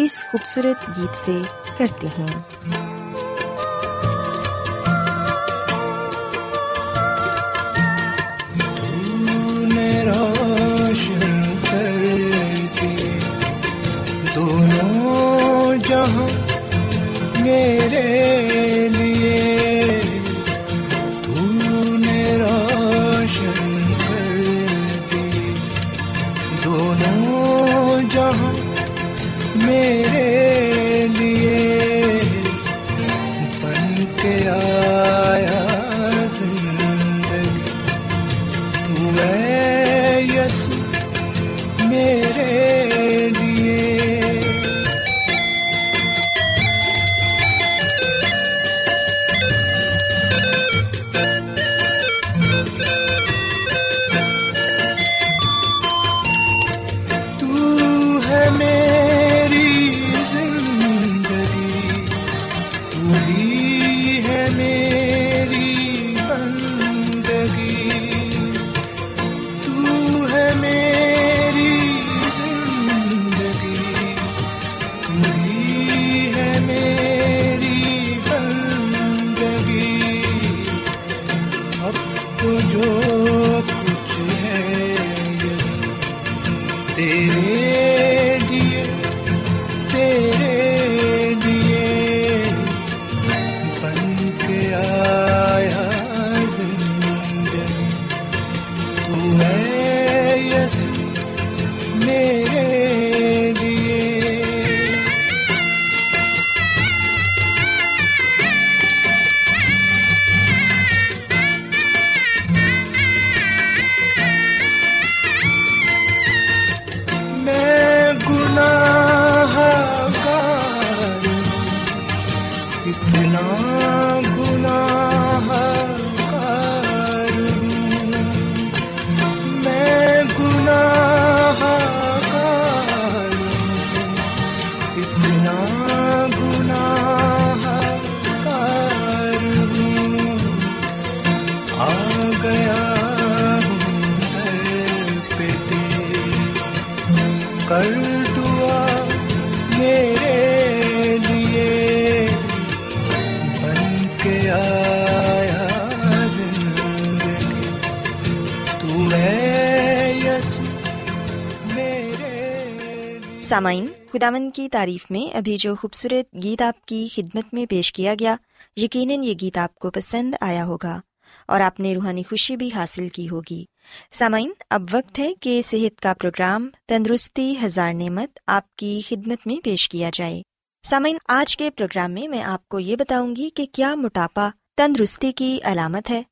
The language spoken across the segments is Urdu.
اس خوبصورت گیت سے کرتے ہیں۔ دونوں جہاں میرے سامعین خداون کی تعریف میں ابھی جو خوبصورت گیت آپ کی خدمت میں پیش کیا گیا، یقیناً یہ گیت آپ کو پسند آیا ہوگا اور آپ نے روحانی خوشی بھی حاصل کی ہوگی۔ سامعین، اب وقت ہے کہ صحت کا پروگرام تندرستی ہزار نعمت آپ کی خدمت میں پیش کیا جائے۔ سامعین، آج کے پروگرام میں میں آپ کو یہ بتاؤں گی کہ کیا موٹاپا تندرستی کی علامت ہے۔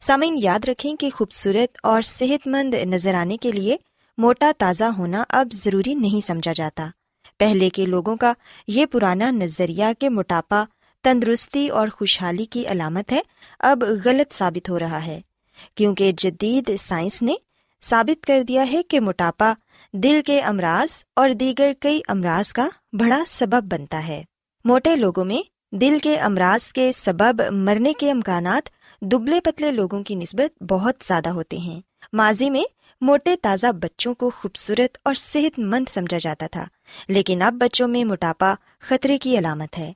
سامعین، یاد رکھیں کہ خوبصورت اور صحت مند نظر آنے کے لیے موٹا تازہ ہونا اب ضروری نہیں سمجھا جاتا۔ پہلے کے لوگوں کا یہ پرانا نظریہ کہ موٹاپا تندرستی اور خوشحالی کی علامت ہے اب غلط ثابت ہو رہا ہے۔ کیونکہ جدید سائنس نے ثابت کر دیا ہے کہ موٹاپا دل کے امراض اور دیگر کئی امراض کا بڑا سبب بنتا ہے۔ موٹے لوگوں میں دل کے امراض کے سبب مرنے کے امکانات دبلے پتلے لوگوں کی نسبت بہت زیادہ ہوتے ہیں۔ ماضی میں موٹے تازہ بچوں کو خوبصورت اور صحت مند سمجھا جاتا تھا، لیکن اب بچوں میں موٹاپا خطرے کی علامت ہے۔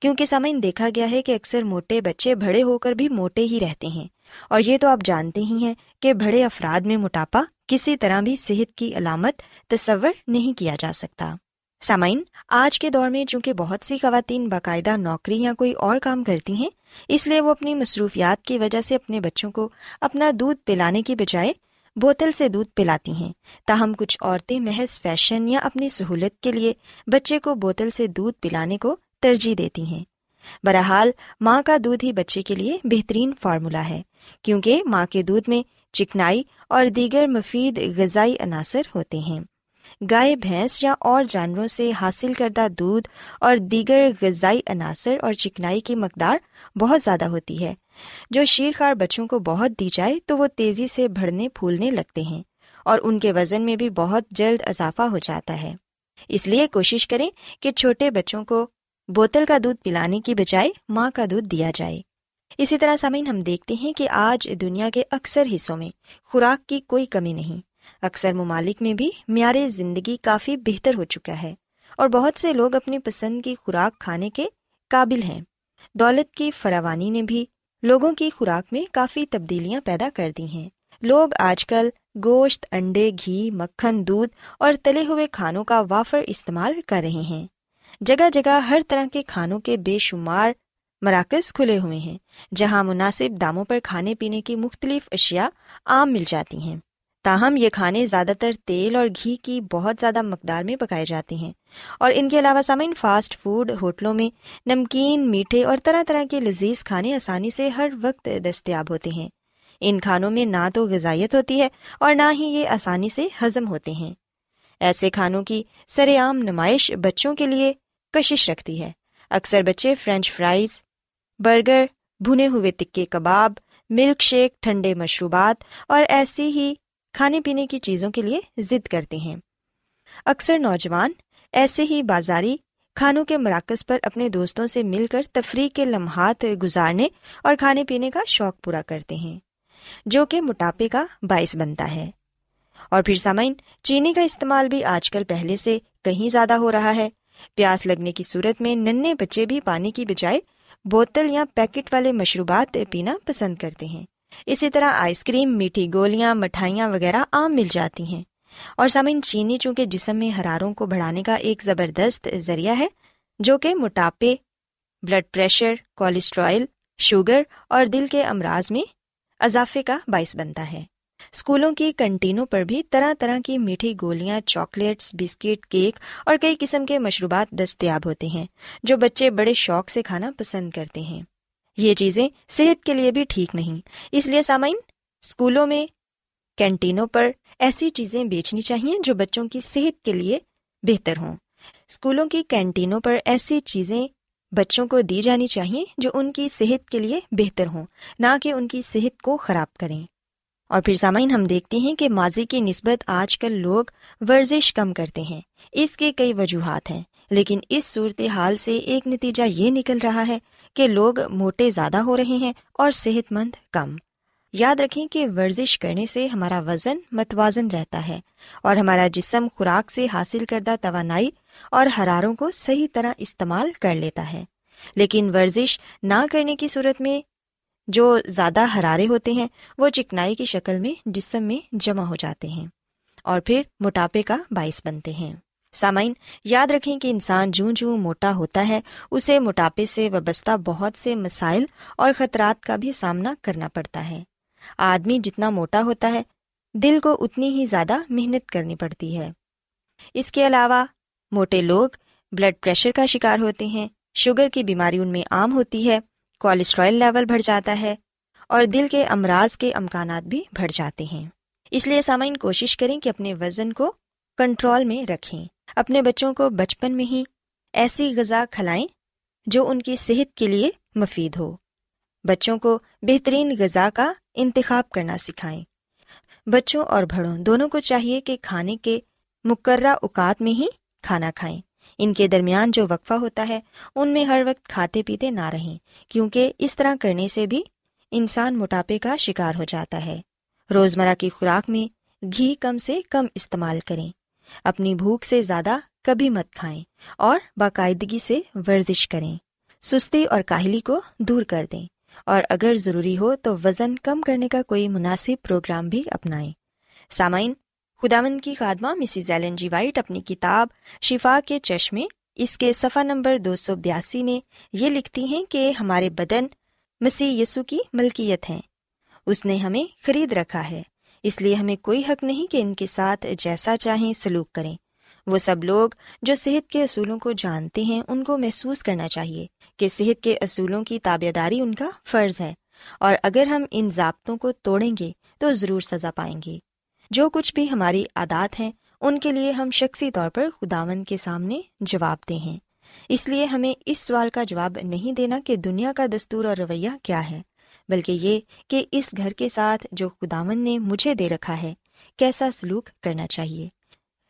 کیونکہ سامعین دیکھا گیا ہے کہ اکثر موٹے بچے بڑے ہو کر بھی موٹے ہی رہتے ہیں۔ اور یہ تو آپ جانتے ہی ہیں کہ بڑے افراد میں موٹاپا کسی طرح بھی صحت کی علامت تصور نہیں کیا جا سکتا۔ سامعین، آج کے دور میں چونکہ بہت سی خواتین باقاعدہ نوکری یا کوئی اور کام کرتی ہیں، اس لیے وہ اپنی مصروفیات کی وجہ سے اپنے بچوں کو اپنا دودھ پلانے کی بجائے بوتل سے دودھ پلاتی ہیں۔ تاہم کچھ عورتیں محض فیشن یا اپنی سہولت کے لیے بچے کو بوتل سے دودھ پلانے کو ترجیح دیتی ہیں۔ بہرحال، ماں کا دودھ ہی بچے کے لیے بہترین فارمولا ہے، کیونکہ ماں کے دودھ میں چکنائی اور دیگر مفید غذائی عناصر ہوتے ہیں۔ گائے، بھینس یا اور جانوروں سے حاصل کردہ دودھ اور دیگر غذائی عناصر اور چکنائی کی مقدار بہت زیادہ ہوتی ہے۔ جو شیرخوار بچوں کو بہت دی جائے تو وہ تیزی سے بڑھنے پھولنے لگتے ہیں اور ان کے وزن میں بھی بہت جلد اضافہ ہو جاتا ہے۔ اس لیے کوشش کریں کہ چھوٹے بچوں کو بوتل کا دودھ پلانے کی بجائے ماں کا دودھ دیا جائے۔ اسی طرح سامعین، ہم دیکھتے ہیں کہ آج دنیا کے اکثر حصوں میں خوراک کی کوئی کمی نہیں۔ اکثر ممالک میں بھی معیار زندگی کافی بہتر ہو چکا ہے اور بہت سے لوگ اپنی پسند کی خوراک کھانے کے قابل ہیں۔ دولت کی فراوانی نے بھی لوگوں کی خوراک میں کافی تبدیلیاں پیدا کر دی ہیں۔ لوگ آج کل گوشت، انڈے، گھی، مکھن، دودھ اور تلے ہوئے کھانوں کا وافر استعمال کر رہے ہیں۔ جگہ جگہ ہر طرح کے کھانوں کے بے شمار مراکز کھلے ہوئے ہیں، جہاں مناسب داموں پر کھانے پینے کی مختلف اشیاء عام مل جاتی ہیں۔ تاہم، یہ کھانے زیادہ تر تیل اور گھی کی بہت زیادہ مقدار میں پکائے جاتے ہیں اور ان کے علاوہ سامعین فاسٹ فوڈ ہوٹلوں میں نمکین، میٹھے اور طرح طرح کے لذیذ کھانے آسانی سے ہر وقت دستیاب ہوتے ہیں۔ ان کھانوں میں نہ تو غذائیت ہوتی ہے اور نہ ہی یہ آسانی سے ہضم ہوتے ہیں۔ ایسے کھانوں کی سر عام نمائش بچوں کے لیے کشش رکھتی ہے۔ اکثر بچے فرینچ فرائز، برگر، بھنے ہوئے تکے کباب، ملک شیک، ٹھنڈے مشروبات اور ایسی ہی کھانے پینے کی چیزوں کے لیے ضد کرتے ہیں۔ اکثر نوجوان ایسے ہی بازاری کھانوں کے مراکز پر اپنے دوستوں سے مل کر تفریح کے لمحات گزارنے اور کھانے پینے کا شوق پورا کرتے ہیں، جو کہ موٹاپے کا باعث بنتا ہے۔ اور پھر سامعین، چینی کا استعمال بھی آج کل پہلے سے کہیں زیادہ ہو رہا ہے۔ پیاس لگنے کی صورت میں ننے بچے بھی پانی کی بجائے بوتل یا پیکٹ والے مشروبات پینا پسند کرتے ہیں۔ اسی طرح آئس کریم، میٹھی گولیاں، مٹھائیاں وغیرہ عام مل جاتی ہیں۔ اور سامعین، چینی چونکہ جسم میں حراروں کو بڑھانے کا ایک زبردست ذریعہ ہے، جو کہ موٹاپے، بلڈ پریشر کولیسٹرائل شوگر اور دل کے امراض میں اضافے کا باعث بنتا ہے۔ اسکولوں کی کنٹینوں پر بھی طرح طرح کی میٹھی گولیاں، چاکلیٹس، بسکٹ، کیک اور کئی قسم کے مشروبات دستیاب ہوتے ہیں، جو بچے بڑے شوق سے کھانا پسند کرتے ہیں۔ یہ چیزیں صحت کے لیے بھی ٹھیک نہیں۔ اس لیے سامعین اسکولوں میں، کینٹینوں پر ایسی چیزیں بیچنی چاہیے جو بچوں کی صحت کے لیے بہتر ہوں۔ اسکولوں کی کینٹینوں پر ایسی چیزیں بچوں کو دی جانی چاہیے جو ان کی صحت کے لیے بہتر ہوں، نہ کہ ان کی صحت کو خراب کریں۔ اور پھر سامعین، ہم دیکھتے ہیں کہ ماضی کی نسبت آج کل لوگ ورزش کم کرتے ہیں۔ اس کے کئی وجوہات ہیں، لیکن اس صورت حال سے ایک نتیجہ یہ نکل رہا ہے کہ لوگ موٹے زیادہ ہو رہے ہیں اور صحت مند کم۔ یاد رکھیں کہ ورزش کرنے سے ہمارا وزن متوازن رہتا ہے اور ہمارا جسم خوراک سے حاصل کردہ توانائی اور حراروں کو صحیح طرح استعمال کر لیتا ہے۔ لیکن ورزش نہ کرنے کی صورت میں جو زیادہ حرارے ہوتے ہیں، وہ چکنائی کی شکل میں جسم میں جمع ہو جاتے ہیں اور پھر موٹاپے کا باعث بنتے ہیں۔ سامعین، یاد رکھیں کہ انسان جوں جوں موٹا ہوتا ہے، اسے موٹاپے سے وابستہ بہت سے مسائل اور خطرات کا بھی سامنا کرنا پڑتا ہے۔ آدمی جتنا موٹا ہوتا ہے، دل کو اتنی ہی زیادہ محنت کرنی پڑتی ہے۔ اس کے علاوہ، موٹے لوگ بلڈ پریشر کا شکار ہوتے ہیں، شوگر کی بیماری ان میں عام ہوتی ہے کولیسٹرائل لیول بڑھ جاتا ہے اور دل کے امراض کے امکانات بھی بڑھ جاتے ہیں۔ اس لیے سامعین، کوشش کریں کہ اپنے وزن کو کنٹرول میں رکھیں۔ اپنے بچوں کو بچپن میں ہی ایسی غذا کھلائیں جو ان کی صحت کے لیے مفید ہو۔ بچوں کو بہترین غذا کا انتخاب کرنا سکھائیں۔ بچوں اور بڑوں دونوں کو چاہیے کہ کھانے کے مقررہ اوقات میں ہی کھانا کھائیں۔ ان کے درمیان جو وقفہ ہوتا ہے، ان میں ہر وقت کھاتے پیتے نہ رہیں، کیونکہ اس طرح کرنے سے بھی انسان موٹاپے کا شکار ہو جاتا ہے۔ روزمرہ کی خوراک میں گھی کم سے کم استعمال کریں۔ اپنی بھوک سے زیادہ کبھی مت کھائیں اور باقاعدگی سے ورزش کریں۔ سستی اور کاہلی کو دور کر دیں اور اگر ضروری ہو تو وزن کم کرنے کا کوئی مناسب پروگرام بھی اپنائیں۔ سامعین خداون کی خادمہ مسز ایلن جی وائٹ اپنی کتاب شفا کے چشمے، اس کے صفحہ نمبر دو سو بیاسی میں یہ لکھتی ہیں کہ ہمارے بدن مسیح یسو کی ملکیت ہیں۔ اس نے ہمیں خرید رکھا ہے۔ اس لیے ہمیں کوئی حق نہیں کہ ان کے ساتھ جیسا چاہیں سلوک کریں۔ وہ سب لوگ جو صحت کے اصولوں کو جانتے ہیں، ان کو محسوس کرنا چاہیے کہ صحت کے اصولوں کی تابے داری ان کا فرض ہے۔ اور اگر ہم ان ضابطوں کو توڑیں گے تو ضرور سزا پائیں گے۔ جو کچھ بھی ہماری عادات ہیں، ان کے لیے ہم شخصی طور پر خداون کے سامنے جواب دیں ہیں۔ اس لیے ہمیں اس سوال کا جواب نہیں دینا کہ دنیا کا دستور اور رویہ کیا ہے۔ بلکہ یہ کہ اس گھر کے ساتھ جو خداون نے مجھے دے رکھا ہے، کیسا سلوک کرنا چاہیے؟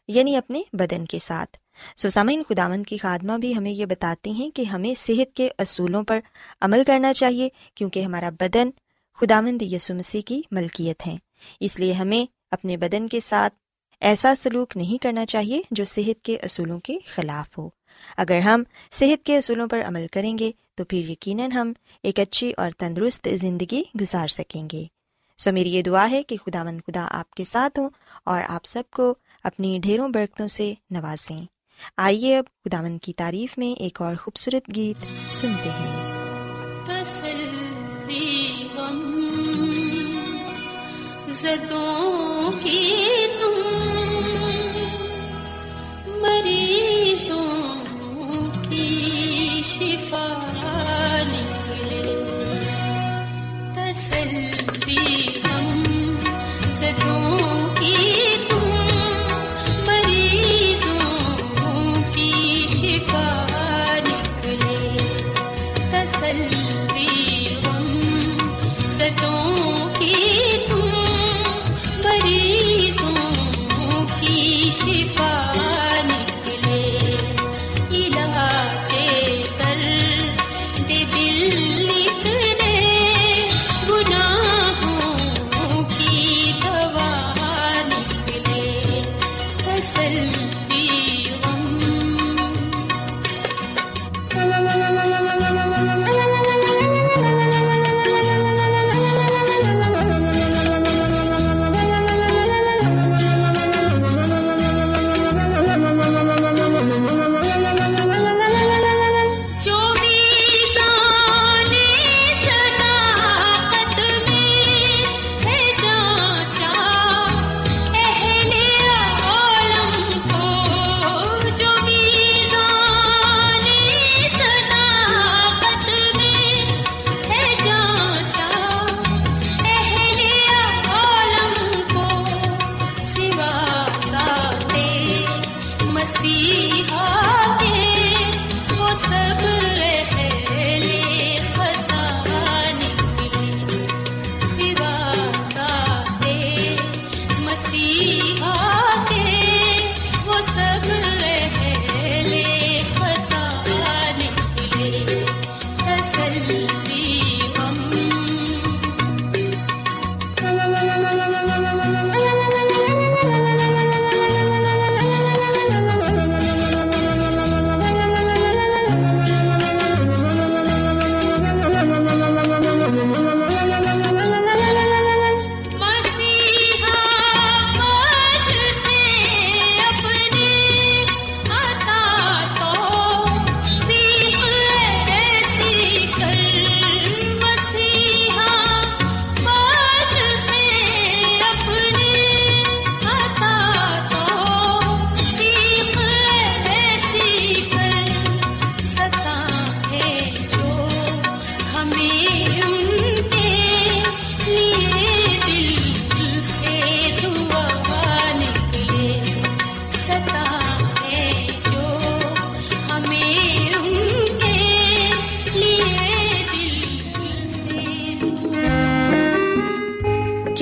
یعنی اپنے بدن کے ساتھ۔ سوسامین خداون کی خادمہ بھی ہمیں یہ بتاتے ہیں کہ ہمیں صحت کے اصولوں پر عمل کرنا چاہیے، کیونکہ ہمارا بدن خداوند یسو مسیح کی ملکیت ہے۔ اس لیے ہمیں اپنے بدن کے ساتھ ایسا سلوک نہیں کرنا چاہیے جو صحت کے اصولوں کے خلاف ہو۔ اگر ہم صحت کے اصولوں پر عمل کریں گے تو پھر یقیناً ہم ایک اچھی اور تندرست زندگی گزار سکیں گے۔ سو میری یہ دعا ہے کہ خدا مند خدا آپ کے ساتھ ہوں اور آپ سب کو اپنی ڈھیروں برکتوں سے نوازیں۔ آئیے اب خدا مند کی تعریف میں ایک اور خوبصورت گیت سنتے ہیں۔ زدوں کی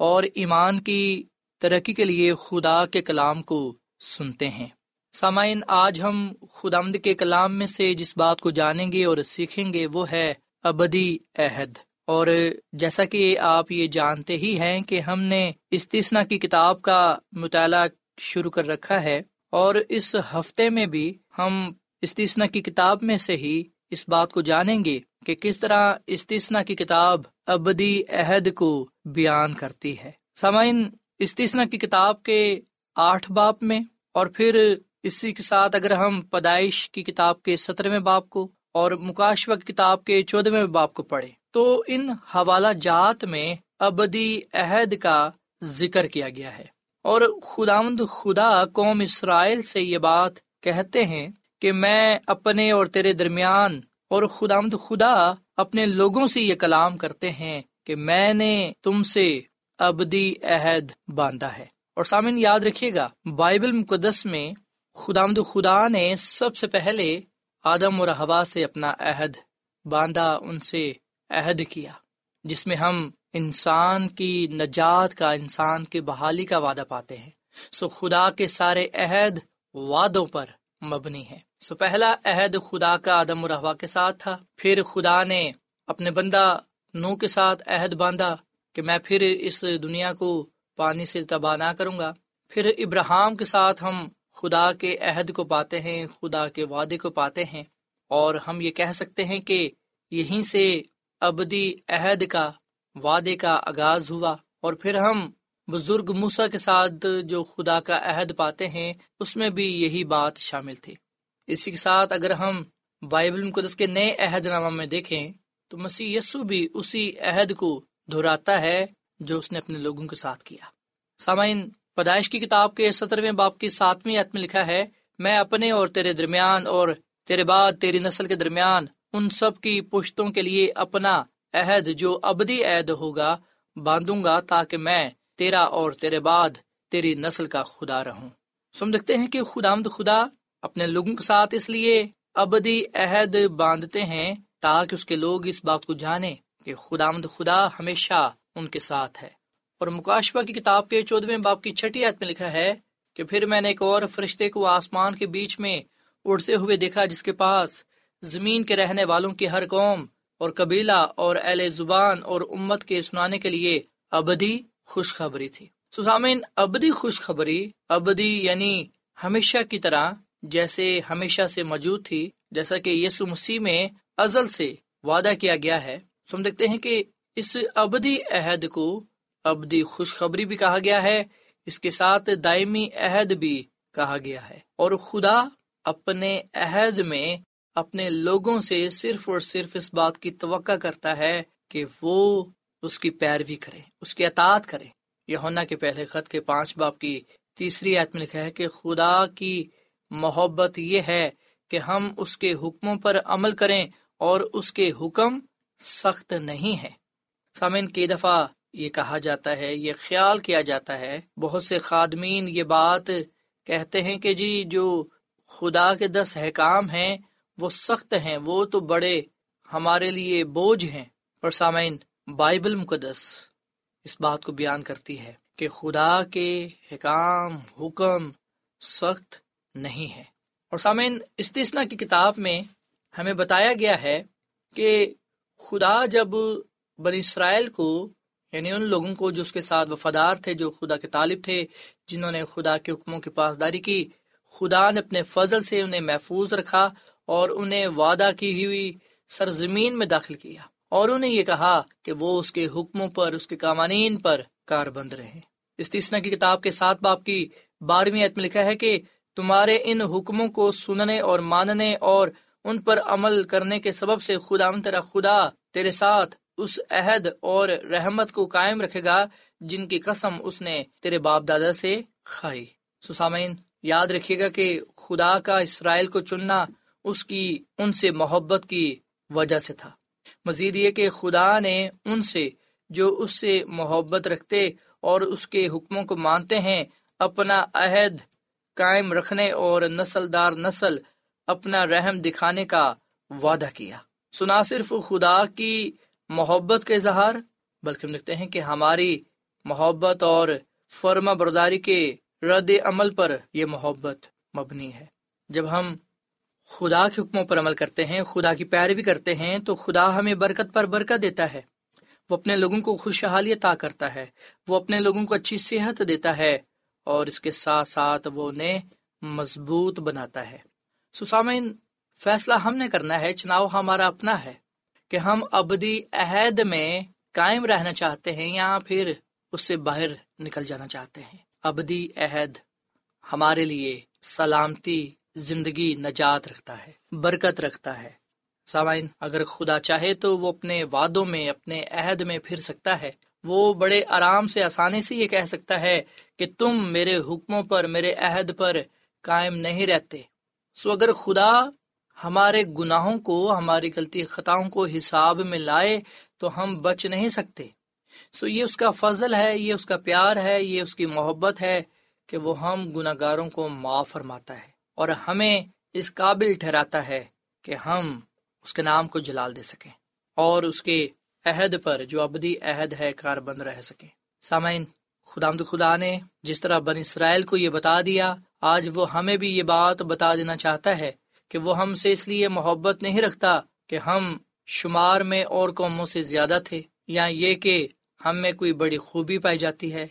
اور ایمان کی ترقی کے لیے خدا کے کلام کو سنتے ہیں۔ سامعین، آج ہم خدامد کے کلام میں سے جس بات کو جانیں گے اور سیکھیں گے وہ ہے ابدی عہد۔ اور جیسا کہ آپ یہ جانتے ہی ہیں کہ ہم نے استثنا کی کتاب کا مطالعہ شروع کر رکھا ہے، اور اس ہفتے میں بھی ہم استثنا کی کتاب میں سے ہی اس بات کو جانیں گے کہ کس طرح استثنا کی کتاب ابدی عہد کو بیان کرتی ہے۔ سامعین استثنا کی کتاب کے آٹھ باپ میں اور پھر اسی کے ساتھ اگر ہم پیدائش کی کتاب کے سترویں باپ کو اور مکاشو کتاب کے چودہویں باپ کو پڑھے تو ان حوالہ جات میں ابدی عہد کا ذکر کیا گیا ہے۔ اور خداوند خدا قوم اسرائیل سے یہ بات کہتے ہیں کہ میں اپنے اور تیرے درمیان اور خداوند خدا اپنے لوگوں سے یہ کلام کرتے ہیں کہ میں نے تم سے ابدی عہد باندھا ہے۔ اور سامن یاد رکھیے گا، بائبل مقدس میں خدامد خدا نے سب سے پہلے آدم اور ہوا سے اپنا عہد باندھا، ان سے عہد کیا، جس میں ہم انسان کی نجات کا، انسان کی بحالی کا وعدہ پاتے ہیں۔ سو خدا کے سارے عہد وعدوں پر مبنی ہے سو پہلا عہد خدا کا آدم اور ہوا کے ساتھ تھا۔ پھر خدا نے اپنے بندہ نو کے ساتھ عہد باندھا کہ میں پھر اس دنیا کو پانی سے تباہ نہ کروں گا۔ پھر ابراہم کے ساتھ ہم خدا کے عہد کو پاتے ہیں، خدا کے وعدے کو پاتے ہیں۔ اور ہم یہ کہہ سکتے ہیں کہ یہیں سے ابدی عہد کا، وعدے کا آغاز ہوا۔ اور پھر ہم بزرگ موسا کے ساتھ جو خدا کا عہد پاتے ہیں، اس میں بھی یہی بات شامل تھی۔ اسی کے ساتھ اگر ہم بائبل مقدس کے نئے عہد نامہ میں دیکھیں، تو مسیح یسو بھی اسی عہد کو دہراتا ہے جو اس نے اپنے لوگوں کے ساتھ کیا۔ سامعین، پیدائش کی کتاب کے سترویں باپ کی ساتویں عت میں لکھا ہے، میں اپنے اور تیرے درمیان اور تیرے بعد تیری نسل کے درمیان ان سب کی پشتوں کے لیے اپنا عہد جو ابدی عہد ہوگا باندھوں گا تاکہ میں تیرا اور تیرے بعد تیری نسل کا خدا رہوں۔ سم دیکھتے ہیں کہ خدامد خدا اپنے لوگوں کے ساتھ اس لیے ابدی عہد باندھتے ہیں تاکہ اس کے لوگ اس بات کو جانے کہ خدا مد خدا ہمیشہ ان کے ساتھ ہے۔ اور مکاشفہ کی کتاب کے چودہویں باپ کی چھٹی عت میں لکھا ہے کہ پھر میں نے ایک اور فرشتے کو آسمان کے بیچ میں اڑتے ہوئے دیکھا جس کے پاس زمین کے رہنے والوں کی ہر قوم اور قبیلہ اور اہل زبان اور امت کے سنانے کے لیے ابدی خوشخبری تھی۔ سامن ابدی خوشخبری، ابدی یعنی ہمیشہ کی طرح جیسے ہمیشہ سے موجود تھی، جیسا کہ یسو مسیح میں ازل سے وعدہ کیا گیا ہے۔ سو ہم دیکھتے ہیں کہ اس ابدی عہد کو ابدی خوشخبری بھی کہا گیا ہے، اس کے ساتھ دائمی عہد بھی کہا گیا ہے۔ اور خدا اپنے عہد میں اپنے لوگوں سے صرف اور صرف اس بات کی توقع کرتا ہے کہ وہ اس کی پیروی کرے اس کی اطاعت کرے یونا کے پہلے خط کے پانچ باپ کی تیسری آیت میں لکھا ہے کہ خدا کی محبت یہ ہے کہ ہم اس کے حکموں پر عمل کریں اور اس کے حکم سخت نہیں ہے سامن کی دفعہ یہ کہا جاتا ہے، یہ خیال کیا جاتا ہے۔ بہت سے خادمین یہ بات کہتے ہیں کہ جی جو خدا کے دس حکام ہیں، وہ سخت ہیں، وہ تو بڑے ہمارے لیے بوجھ ہیں۔ پر سامعین، بائبل مقدس اس بات کو بیان کرتی ہے کہ خدا کے حکام، حکم سخت نہیں ہے۔ اور سامعین استثنا کی کتاب میں ہمیں بتایا گیا ہے کہ خدا جب بن اسرائیل کو یعنی ان لوگوں کو جو اس کے ساتھ وفادار تھے، جو خدا کے طالب تھے، جنہوں نے خدا کے حکموں کی پاسداری کی، خدا نے اپنے فضل سے انہیں محفوظ رکھا اور انہیں وعدہ کی ہوئی سرزمین میں داخل کیا۔ اور انہیں یہ کہا کہ وہ اس کے حکموں پر، اس کے قوانین پر کار بند رہے اس تیسنا کی کتاب کے ساتھ باپ کی بارہویں میں لکھا ہے کہ تمہارے ان حکموں کو سننے اور ماننے اور ان پر عمل کرنے کے سبب سے خدا تیرا خدا، تیرے ساتھ اس عہد اور رحمت کو قائم رکھے گا جن کی قسم اس نے تیرے باپ دادا سے کھائی۔ سسامین یاد رکھیے گا کہ خدا کا اسرائیل کو چننا اس کی، ان سے محبت کی وجہ سے تھا۔ مزید یہ کہ خدا نے ان سے جو اس سے محبت رکھتے اور اس کے حکموں کو مانتے ہیں، اپنا عہد قائم رکھنے اور نسل دار نسل اپنا رحم دکھانے کا وعدہ کیا۔ سنا صرف خدا کی محبت کے اظہار، بلکہ ہم لکھتے ہیں کہ ہماری محبت اور فرما برداری کے رد عمل پر یہ محبت مبنی ہے۔ جب ہم خدا کے حکموں پر عمل کرتے ہیں، خدا کی پیروی کرتے ہیں، تو خدا ہمیں برکت پر برکت دیتا ہے۔ وہ اپنے لوگوں کو خوشحالی عطا کرتا ہے۔ وہ اپنے لوگوں کو اچھی صحت دیتا ہے۔ اور اس کے ساتھ ساتھ وہ انہیں مضبوط بناتا ہے۔ سسامین فیصلہ ہم نے کرنا ہے، چناؤ ہمارا اپنا ہے کہ ہم ابدی عہد میں قائم رہنا چاہتے ہیں یا پھر اس سے باہر نکل جانا چاہتے ہیں۔ ابدی عہد ہمارے لیے سلامتی، زندگی نجات رکھتا ہے، برکت رکھتا ہے۔ سامعین، اگر خدا چاہے تو وہ اپنے وعدوں میں، اپنے عہد میں پھر سکتا ہے۔ وہ بڑے آرام سے آسانی سے یہ کہہ سکتا ہے کہ تم میرے حکموں پر، میرے عہد پر قائم نہیں رہتے۔ سو اگر خدا ہمارے گناہوں کو، ہماری غلطی خطاؤں کو حساب میں لائے تو ہم بچ نہیں سکتے۔ سو یہ اس کا فضل ہے، یہ اس کا پیار ہے، یہ اس کی محبت ہے کہ وہ ہم گناہ گاروں کو معاف فرماتا ہے اور ہمیں اس قابل ٹھہراتا ہے کہ ہم اس کے نام کو جلال دے سکیں اور اس کے عہد پر جو ابدی عہد ہے کار بند رہ سکیں سامعین خدا خدا نے جس طرح بن اسرائیل کو یہ بتا دیا، آج وہ ہمیں بھی یہ بات بتا دینا چاہتا ہے کہ وہ ہم سے اس لیے محبت نہیں رکھتا کہ ہم شمار میں اور قوموں سے زیادہ تھے، یا یہ کہ ہم میں کوئی بڑی خوبی پائی جاتی ہے۔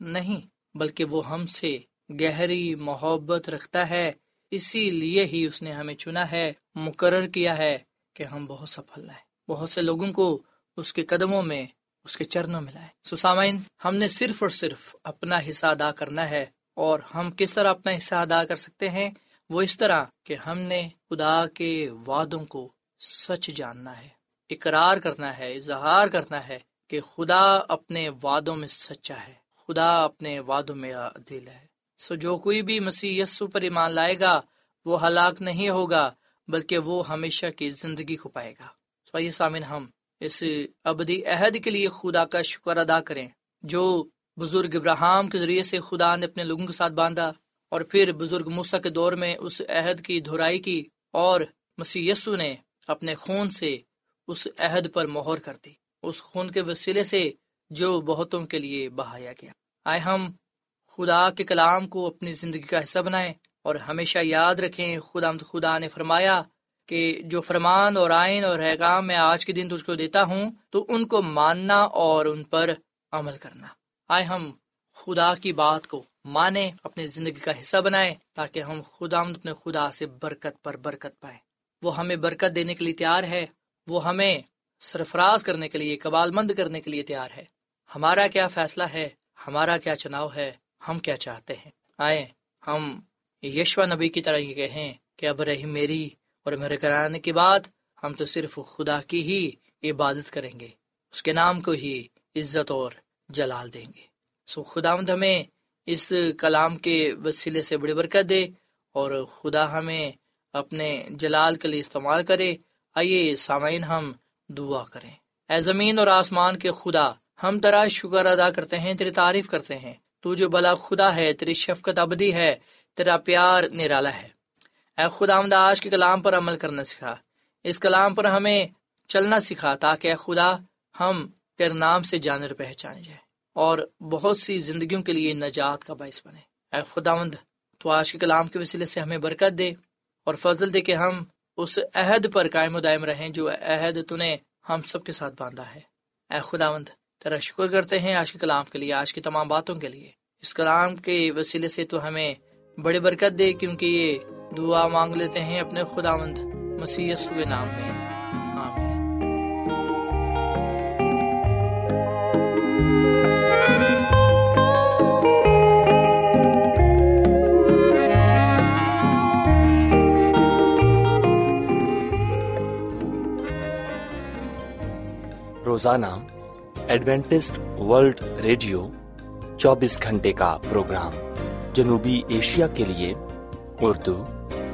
نہیں، بلکہ وہ ہم سے گہری محبت رکھتا ہے۔ اسی لیے ہی اس نے ہمیں چنا ہے، مقرر کیا ہے کہ ہم بہت سفل ہیں۔ بہت سے لوگوں کو اس کے قدموں میں، اس کے چرنوں میں لائے۔ سسامین، ہم نے صرف اور صرف اپنا حصہ ادا کرنا ہے، اور ہم کس طرح اپنا حصہ ادا کر سکتے ہیں؟ وہ اس طرح کہ ہم نے خدا کے وعدوں کو سچ جاننا ہے، اقرار کرنا ہے، اظہار کرنا ہے کہ خدا اپنے وعدوں میں سچا ہے، خدا اپنے وعدوں میں دل ہے۔ سو جو کوئی بھی مسیح یسو پر ایمان لائے گا، وہ ہلاک نہیں ہوگا، بلکہ وہ ہمیشہ کی زندگی کو پائے گا۔ سو یہ سامن ہم اس ابدی عہد کے لیے خدا کا شکر ادا کریں۔ جو بزرگ ابراہم کے ذریعے سے خدا نے اپنے لوگوں کے ساتھ باندھا اور پھر بزرگ موسا کے دور میں اس عہد کی دھرائی کی اور مسی یسو نے اپنے خون سے اس عہد پر مہر کر دی۔ اس خون کے وسیلے سے جو بہتوں کے لیے بہایا گیا۔ آئے ہم خدا کے کلام کو اپنی زندگی کا حصہ بنائیں اور ہمیشہ یاد رکھیں خدا خدا نے فرمایا کہ جو فرمان اور آئین اور حیغام میں آج کے دن تجھ کو دیتا ہوں، تو ان کو ماننا اور ان پر عمل کرنا۔ آئے ہم خدا کی بات کو مانے اپنی زندگی کا حصہ بنائے تاکہ ہم خدا اپنے خدا سے برکت پر برکت پائے وہ ہمیں برکت دینے کے لیے تیار ہے، وہ ہمیں سرفراز کرنے کے لیے، قبال مند کرنے کے لیے تیار ہے۔ ہمارا کیا فیصلہ ہے؟ ہمارا کیا چناؤ ہے؟ ہم کیا چاہتے ہیں؟ آئے، ہم یشوا نبی کی طرح یہ کہیں کہ اب رہی میری اور میرے کرانے کے بعد ہم تو صرف خدا کی ہی عبادت کریں گے، اس کے نام کو ہی عزت اور جلال دیں گے۔ سو خدا ہمیں اس کلام کے وسیلے سے بڑی برکت دے اور خدا ہمیں اپنے جلال کے لیے استعمال کرے۔ آئیے سامعین ہم دعا کریں۔ اے زمین اور آسمان کے خدا، ہم تیرا شکر ادا کرتے ہیں، تیری تعریف کرتے ہیں۔ تو جو بلا خدا ہے، تیری شفقت ابدی ہے، تیرا پیار نرالا ہے۔ اے خدا آمد آج کے کلام پر عمل کرنا سکھا۔ اس کلام پر ہمیں چلنا سکھا تاکہ اے خدا ہم تیرے نام سے جانر پہچانے جائے اور بہت سی زندگیوں کے لیے نجات کا باعث بنے اے خداوند، تو آج کے کلام کے وسیلے سے ہمیں برکت دے اور فضل دے کہ ہم اس عہد پر قائم و دائم رہیں جو عہد تو نے ہم سب کے ساتھ باندھا ہے۔ اے خداوند، تیرا شکر کرتے ہیں آج کے کلام کے لیے، آج کی تمام باتوں کے لیے۔ اس کلام کے وسیلے سے تو ہمیں بڑی برکت دے کیونکہ یہ دعا مانگ لیتے ہیں اپنے خداوند مسیح کے نام میں۔ آمین۔ روزانہ ایڈوینٹسٹ ورلڈ ریڈیو چوبیس گھنٹے کا پروگرام جنوبی ایشیا کے لیے اردو